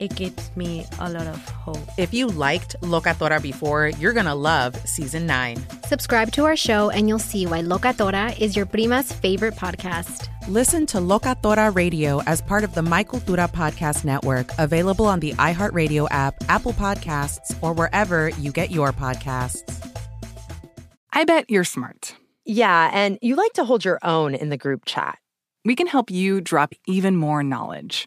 it gives me a lot of hope. If you liked Locatora before, you're going to love season 9. Subscribe to our show and you'll see why Locatora is your prima's favorite podcast. Listen to Locatora Radio as part of the My Cultura Podcast Network, available on the iHeartRadio app, Apple Podcasts, or wherever you get your podcasts. I bet you're smart. Yeah, and you like to hold your own in the group chat. We can help you drop even more knowledge.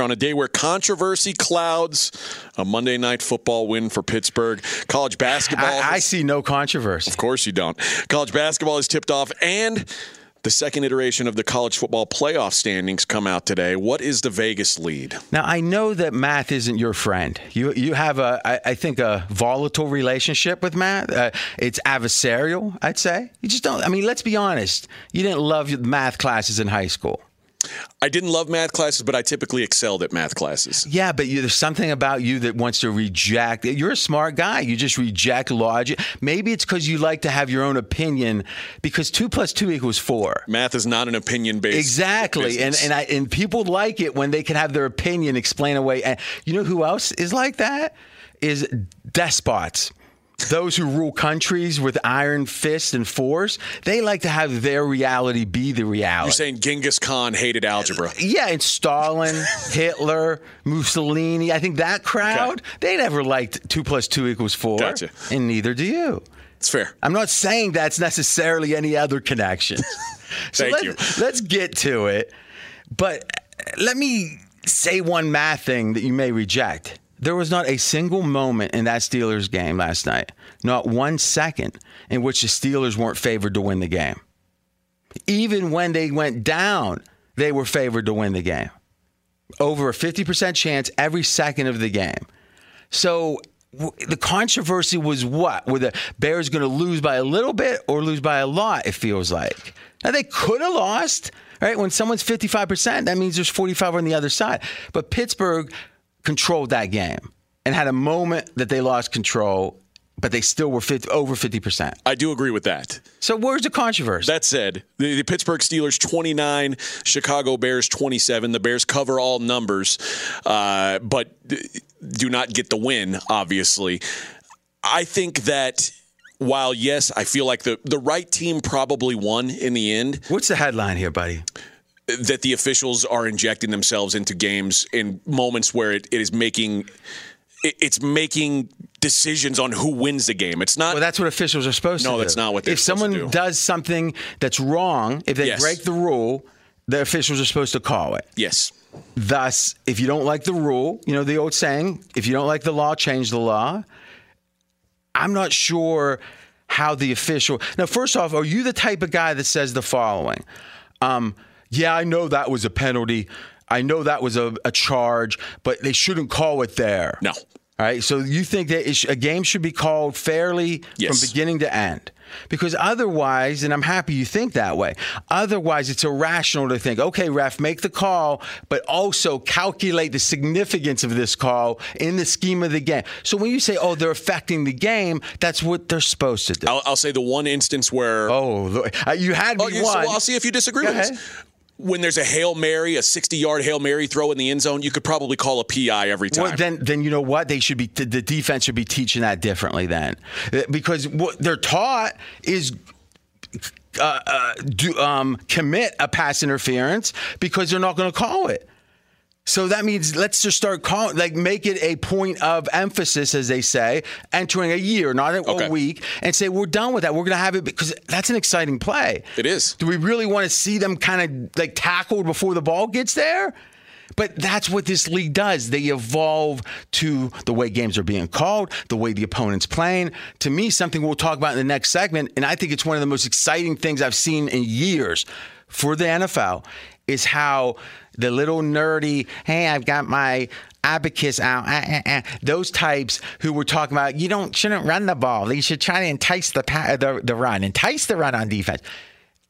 On a day where controversy clouds a Monday night football win for Pittsburgh. College basketball. I, I see no controversy. Of course you don't. College basketball is tipped off and the second iteration of the college football playoff standings come out today. What is the Vegas lead? Now I know that math isn't your friend. You you have a I, I think a volatile relationship with math. Uh, it's adversarial, I'd say. You just don't. I mean, let's be honest. You didn't love math classes in high school. I didn't love math classes, but I typically excelled at math classes. Yeah, but you, there's something about you that wants to reject. You're a smart guy. You just reject logic. Maybe it's because you like to have your own opinion. Because two plus two equals four. Math is not an opinion based. Exactly, business. and and I, and people like it when they can have their opinion explain away. And you know who else is like that? Is despots those who rule countries with iron fists and force, they like to have their reality be the reality. You're saying Genghis Khan hated algebra? Uh, yeah, and Stalin, Hitler, Mussolini. I think that crowd, okay. they never liked two plus two equals four. Gotcha. And neither do you. It's fair. I'm not saying that's necessarily any other connection. so Thank let, you. Let's get to it. But uh, let me say one math thing that you may reject. There was not a single moment in that Steelers game last night not one second in which the Steelers weren't favored to win the game. Even when they went down, they were favored to win the game. Over a 50% chance every second of the game. So the controversy was what? Were the Bears going to lose by a little bit or lose by a lot, it feels like? Now, they could have lost, right? When someone's 55%, that means there's 45 on the other side. But Pittsburgh controlled that game and had a moment that they lost control, but they still were 50, over 50%. I do agree with that. So where's the controversy? That said, the, the Pittsburgh Steelers 29, Chicago Bears 27. The Bears cover all numbers, uh, but do not get the win, obviously. I think that while, yes, I feel like the, the right team probably won in the end. What's the headline here, buddy? That the officials are injecting themselves into games in moments where it, it is making it, it's making decisions on who wins the game. It's not. Well, that's what officials are supposed no, to do. No, that's not what they're If someone do. does something that's wrong, if they Yes. break the rule, the officials are supposed to call it. Yes. Thus, if you don't like the rule, you know the old saying, if you don't like the law, change the law. I'm not sure how the official. Now, first off, are you the type of guy that says the following? Um, yeah, I know that was a penalty. I know that was a, a charge, but they shouldn't call it there. No. All right. So you think that sh- a game should be called fairly Yes. from beginning to end? Because otherwise, and I'm happy you think that way, otherwise it's irrational to think, okay, ref, make the call, but also calculate the significance of this call in the scheme of the game. So when you say, oh, they're affecting the game, that's what they're supposed to do. I'll, I'll say the one instance where. Oh, uh, you had me Oh, you- one. so I'll see if you disagree Go with ahead. this. When there's a Hail Mary, a 60 yard Hail Mary throw in the end zone, you could probably call a PI every time. Well, then, then you know what? They should be the defense should be teaching that differently then, Uh, because what they're taught is. Uh, uh, do um, commit a pass interference because they're not going to call it. So that means let's just start calling, like make it a point of emphasis, as they say, entering a year, not a, Okay. week, and say we're done with that. We're going to have it because that's an exciting play. It is. Do we really want to see them kind of like tackled before the ball gets there? But that's what this league does. They evolve to the way games are being called, the way the opponent's playing. To me, something we'll talk about in the next segment, and I think it's one of the most exciting things I've seen in years for the NFL, is how the little nerdy, hey, I've got my abacus out. ah, ah, ah," Those types who were talking about you don't shouldn't run the ball. You should try to entice the the, the run, entice the run on defense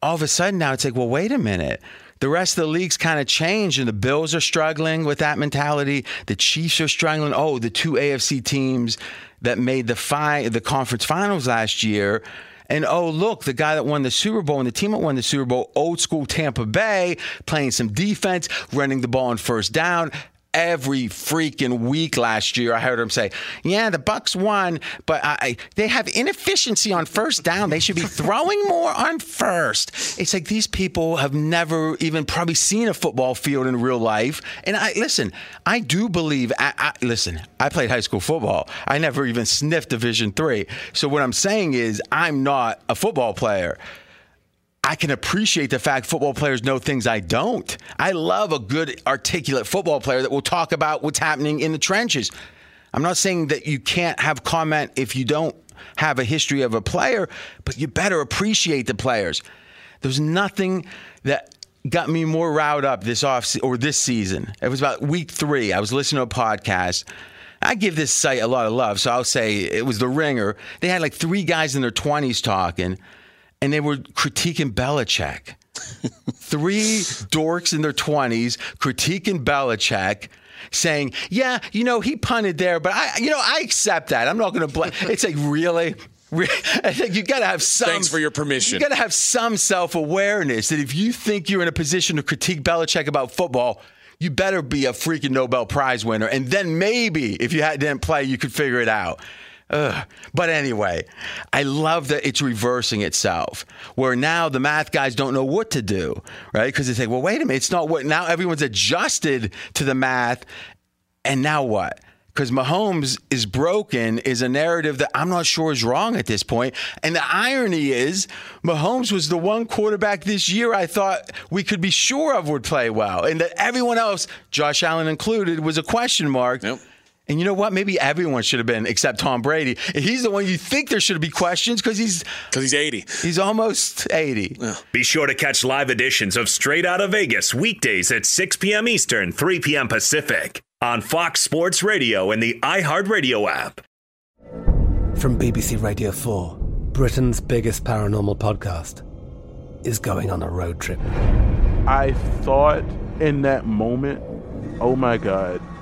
all of a sudden now it's like, well, wait a minute. The rest of the league's kind of changed, and the Bills are struggling with that mentality. The Chiefs are struggling. Oh, the two AFC teams that made the fi- the conference finals last year. And oh, look, the guy that won the Super Bowl and the team that won the Super Bowl, old school Tampa Bay, playing some defense, running the ball on first down. Every freaking week last year, I heard him say, "Yeah, the Bucs won, but I, they have inefficiency on first down. They should be throwing more on first. It's like these people have never even probably seen a football field in real life. And I listen, I do believe. I, I, listen, I played high school football. I never even sniffed Division three. So what I'm saying is, I'm not a football player. I can appreciate the fact football players know things I don't. I love a good, articulate football player that will talk about what's happening in the trenches. I'm not saying that you can't have comment if you don't have a history of a player, but you better appreciate the players. There's nothing that got me more riled up this off or this season. It was about week three. I was listening to a podcast. I give this site a lot of love, so I'll say it was the Ringer. They had like three guys in their 20s talking, and they were critiquing Belichick. three dorks in their 20s critiquing Belichick. Saying, yeah, you know, he punted there, but I, you know, I accept that. I'm not going to blame. It's like, really? Re- I think you got to have some. Thanks for your permission. You got to have some self awareness that if you think you're in a position to critique Belichick about football, you better be a freaking Nobel Prize winner. And then maybe if you had, didn't play, you could figure it out. Ugh. But anyway, I love that it's reversing itself, where now the math guys don't know what to do, right? Because they say, well, wait a minute, it's not what. Now everyone's adjusted to the math, and now what? Because Mahomes is broken is a narrative that I'm not sure is wrong at this point. And the irony is, Mahomes was the one quarterback this year I thought we could be sure of would play well, and that everyone else, Josh Allen included, was a question mark. Yep. And you know what? Maybe everyone should have been except Tom Brady. He's the one you think there should be questions because he's because he's 80. He's almost 80. Be sure to catch live editions of Straight Out of Vegas weekdays at 6 p.m. Eastern, 3 p.m. Pacific on Fox Sports Radio and the iHeartRadio app. From BBC Radio 4, Britain's biggest paranormal podcast is going on a road trip. I thought in that moment, oh my God,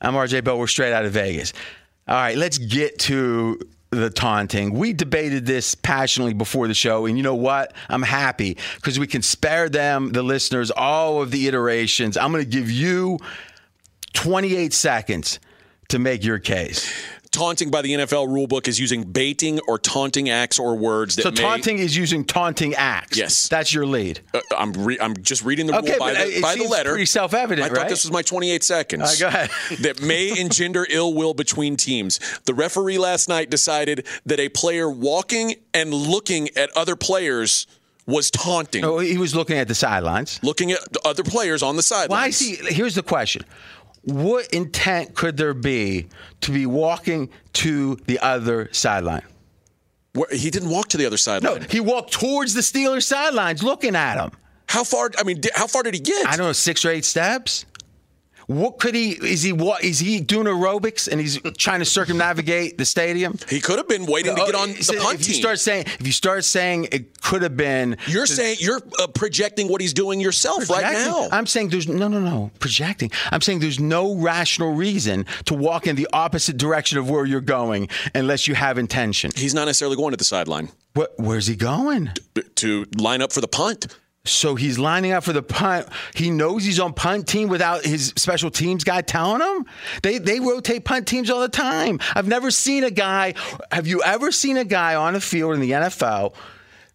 I'm RJ Bell. We're straight out of Vegas. All right, let's get to the taunting. We debated this passionately before the show, and you know what? I'm happy because we can spare them, the listeners, all of the iterations. I'm going to give you 28 seconds to make your case. Taunting by the NFL rulebook is using baiting or taunting acts or words that so may, taunting is using taunting acts. Yes, that's your lead. Uh, I'm re- I'm just reading the okay, rule by but the, by the letter. Pretty self-evident, I thought this was my 28 seconds. Uh, go ahead. that may engender ill will between teams. The referee last night decided that a player walking and looking at other players was taunting. Oh, he was looking at the sidelines, looking at other players on the sidelines. Why is he? Here's the question: What intent could there be to be walking to the other sideline? Where, he didn't walk to the other sideline. No, he walked towards the Steelers sidelines, looking at them. How far? I mean, how far did he get? I don't know, six or eight steps. What could he? Is he what? Is he doing aerobics and he's trying to circumnavigate the stadium? He could have been waiting to get on the punt if you start saying, if you start saying it could have been, you're saying you're uh, projecting what he's doing yourself right now. I'm saying there's no, no, no projecting. I'm saying there's no rational reason to walk in the opposite direction of where you're going unless you have intention. He's not necessarily going to the sideline. What, where's he going? To line up for the punt. So he's lining up for the punt. He knows he's on punt team without his special teams guy telling him. They they rotate punt teams all the time. I've never seen a guy. Have you ever seen a guy on the field in the NFL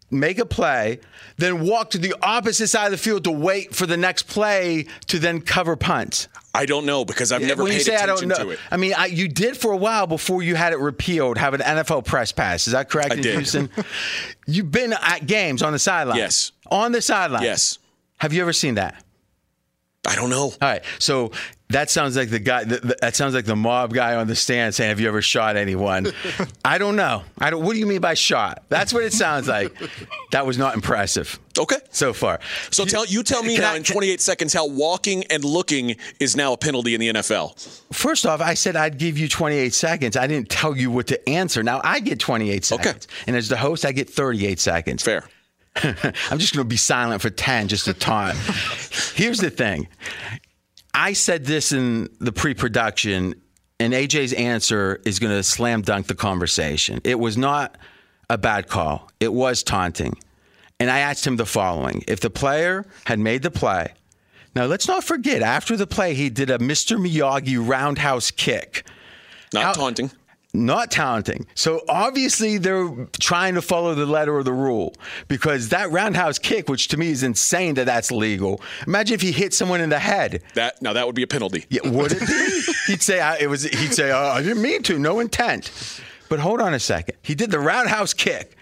make a play, then walk to the opposite side of the field to wait for the next play to then cover punts? I don't know because I've never when paid you say I don't know, to it. I mean, I, you did for a while before you had it repealed. Have an NFL press pass. Is that correct I in did. Houston? You've been at games on the sideline. Yes. On the sideline. Yes. Have you ever seen that? I don't know. All right, so that sounds like the guy. That, sounds like the mob guy on the stand saying, "Have you ever shot anyone?" I don't know. I don't. What do you mean by shot? That's what it sounds like. That was not impressive. Okay, so far. So tell you tell me now I- in 28 seconds how walking and looking is now a penalty in the NFL. First off, I said I'd give you 28 seconds. I didn't tell you what to answer. Now I get 28 seconds, Okay. and as the host, I get 38 seconds. Fair. I'm just going to be silent for 10 just to taunt. Here's the thing. I said this in the pre-production, and AJ's answer is going to slam dunk the conversation. It was not a bad call. It was taunting. And I asked him the following: If the player had made the play, now let's not forget after the play he did a Mr. Miyagi roundhouse kick. Not taunting. Not taunting. So obviously they're trying to follow the letter of the rule because that roundhouse kick, which to me is insane that that's legal. Imagine if he hit someone in the head. That now that would be a penalty. Yeah, would it be? he'd say I, it was. He'd say oh, I didn't mean to. No intent. But hold on a second. He did the roundhouse kick,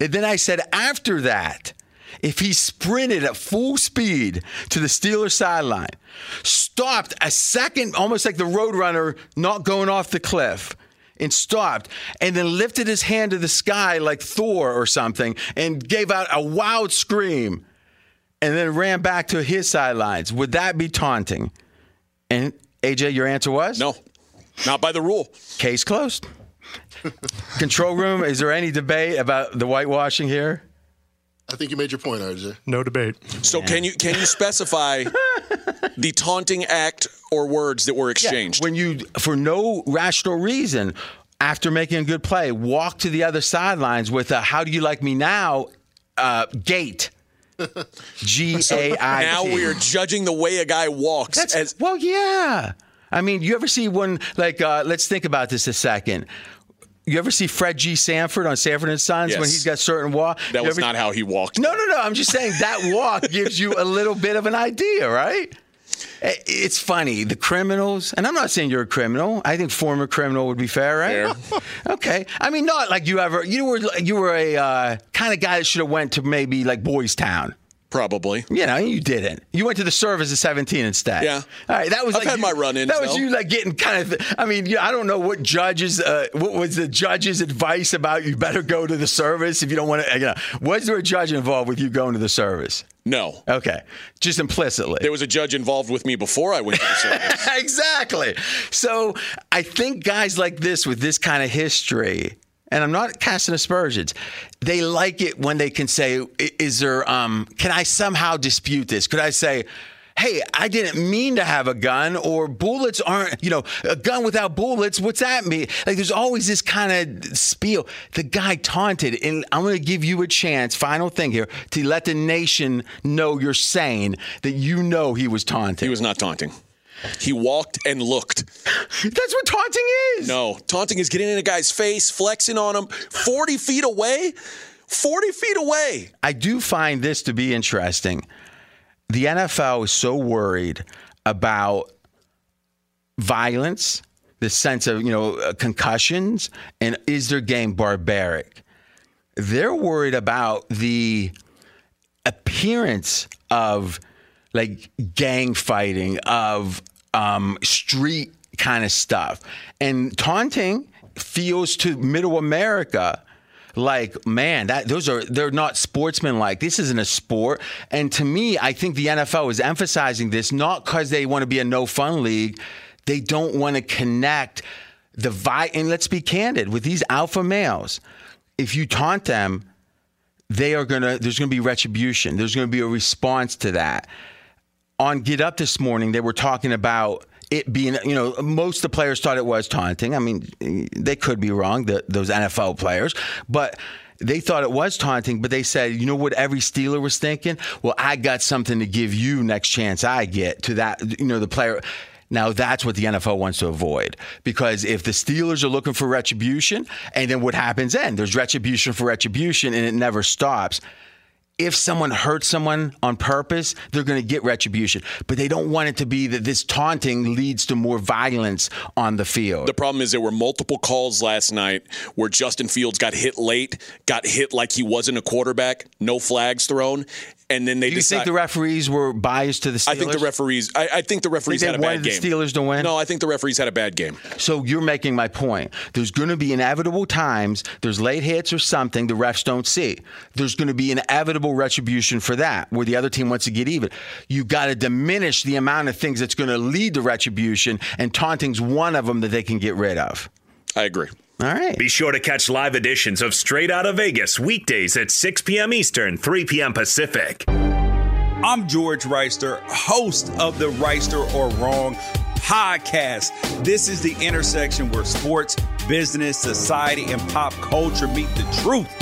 and then I said after that, if he sprinted at full speed to the Steelers sideline, stopped a second, almost like the Roadrunner not going off the cliff. And stopped, and then lifted his hand to the sky like Thor or something, and gave out a wild scream, and then ran back to his sidelines. Would that be taunting? And AJ, your answer was no, not by the rule. Case closed. Control room. Is there any debate about the whitewashing here? I think you made your point, RJ. No debate. So can you can you specify the taunting act or words that were exchanged? When you, for no rational reason, after making a good play, walk to the other sidelines with a "How do you like me now?" Uh, gait. G A I. now we are judging the way a guy walks. That's, as well, yeah. I mean, you ever see one like? Uh, let's think about this a second. You ever see Fred G. Sanford on Sanford and Sons when he's got certain walk? that You was ever- not how he walked. No, no, no. I'm just saying that walk gives you a little bit of an idea, right? Eh, It's funny. The criminals, and I'm not saying you're a criminal. I think former criminal would be fair, right? okay. I mean, not like you ever. You were you were a uh, kind of guy that should have went to maybe like Boys Town. Probably. You know, you didn't. You went to the service at 17 instead. Yeah. All right. That was. I've like had you- my run-ins, That was though. you like getting kind of. I mean, I don't know what judges. Uh, what was the judge's advice about you better go to the service if you don't want to? You know, was there a judge involved with you going to the service? No. Okay. Just implicitly. There was a judge involved with me before I went to the service. exactly. So I think guys like this with this kind of history, and I'm not casting aspersions, they like it when they can say, "Is there? Um, can I somehow dispute this? Could I say?" Hey, I didn't mean to have a gun, or bullets aren't, you know, a gun without bullets. What's that mean? Like, there's always this kind of spiel. The guy taunted, and I'm going to give you a chance, final thing here, to let the nation know you're saying that you know he was taunting. He was not taunting. He walked and looked. That's what taunting is. No, taunting is getting in a guy's face, flexing on him 40 feet away. 40 feet away. I do find this to be interesting. The NFL is so worried about violence, the sense of, you know, uh, concussions, and is their game barbaric? They're worried about the appearance of like gang fighting, of um, street kind of stuff. And taunting feels to middle America like man that those are they're not sportsmanlike. This isn't a sport. And to me i think the nfl is emphasizing this not because they want to be a no fun league. They don't want to connect the vi and let's be candid with these alpha males if you taunt them they are gonna there's gonna be retribution. There's gonna be a response to that on Get Up this morning, they were talking about it being, you know, most of the players thought it was taunting. I mean, they could be wrong, the, those NFL players, but they thought it was taunting. But they said, you know what every Steeler was thinking? Well, I got something to give you next chance I get to that, you know, the player. Now that's what the NFL wants to avoid because if the Steelers are looking for retribution, and then what happens then? There's retribution for retribution, and it never stops if someone hurts someone on purpose, they're going to get retribution. But they don't want it to be that this taunting leads to more violence on the field. The problem is there were multiple calls last night where Justin Fields got hit late, got hit like he wasn't a quarterback, no flags thrown. And then they Do you decide. think the referees were biased to the Steelers? I think the referees. I, I think the referees Think had a bad wanted the game. Steelers to win? No, I think the referees had a bad game. So you're making my point. There's going to be inevitable times, there's late hits or something the refs don't see. There's going to be inevitable retribution for that, where the other team wants to get even. You got to diminish the amount of things that's going to lead to retribution, and taunting's one of them that they can get rid of. I agree. All right. Be sure to catch live editions of Straight Out of Vegas weekdays at 6 p.m. Eastern, 3 p.m. Pacific. I'm George Reister, host of the Reister or Wrong podcast. This is the intersection where sports, business, society, and pop culture meet the truth.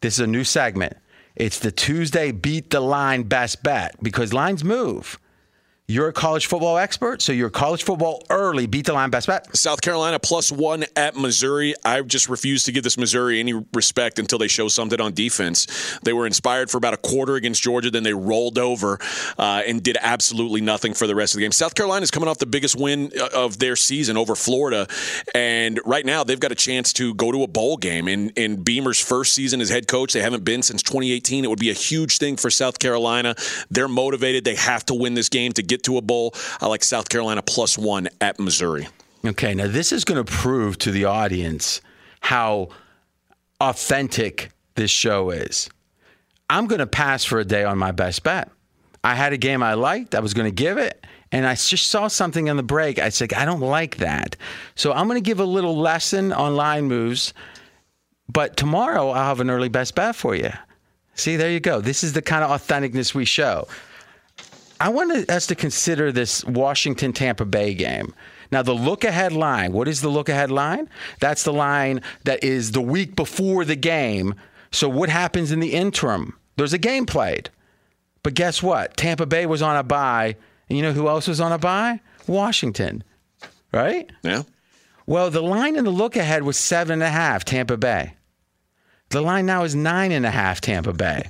this is a new segment. It's the Tuesday Beat the Line Best Bet because lines move. You're a college football expert, so you're college football early. Beat the line best bet. South Carolina plus one at Missouri. I just refuse to give this Missouri any respect until they show something on defense. They were inspired for about a quarter against Georgia, then they rolled over uh, and did absolutely nothing for the rest of the game. South Carolina is coming off the biggest win uh, of their season over Florida, and right now they've got a chance to go to a bowl game. In in Beamer's first season as head coach, they haven't been since 2018. It would be a huge thing for South Carolina. They're motivated. They have to win this game to get to a bowl. I like South Carolina plus one at Missouri. Okay, now this is going to prove to the audience how authentic this show is. I'm going to pass for a day on my best bet. I had a game I liked, I was going to give it, and I just saw something in the break. I said, I don't like that. So I'm going to give a little lesson on line moves, but tomorrow I'll have an early best bet for you. See, there you go. This is the kind of authenticness we show. I want us to consider this Washington Tampa Bay game. Now, the look ahead line, what is the look ahead line? That's the line that is the week before the game. So, what happens in the interim? There's a game played. But guess what? Tampa Bay was on a bye. And you know who else was on a bye? Washington. Right? Yeah. Well, the line in the look ahead was seven and a half, Tampa Bay. The line now is nine and a half, Tampa Bay.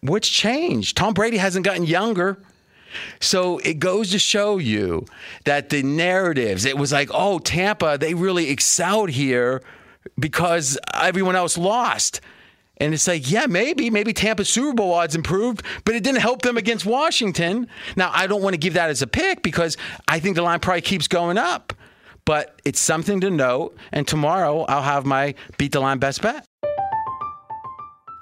What's changed? Tom Brady hasn't gotten younger. So it goes to show you that the narratives, it was like, oh, Tampa, they really excelled here because everyone else lost. And it's like, yeah, maybe, maybe Tampa Super Bowl odds improved, but it didn't help them against Washington. Now, I don't want to give that as a pick because I think the line probably keeps going up, but it's something to note. And tomorrow I'll have my beat the line best bet.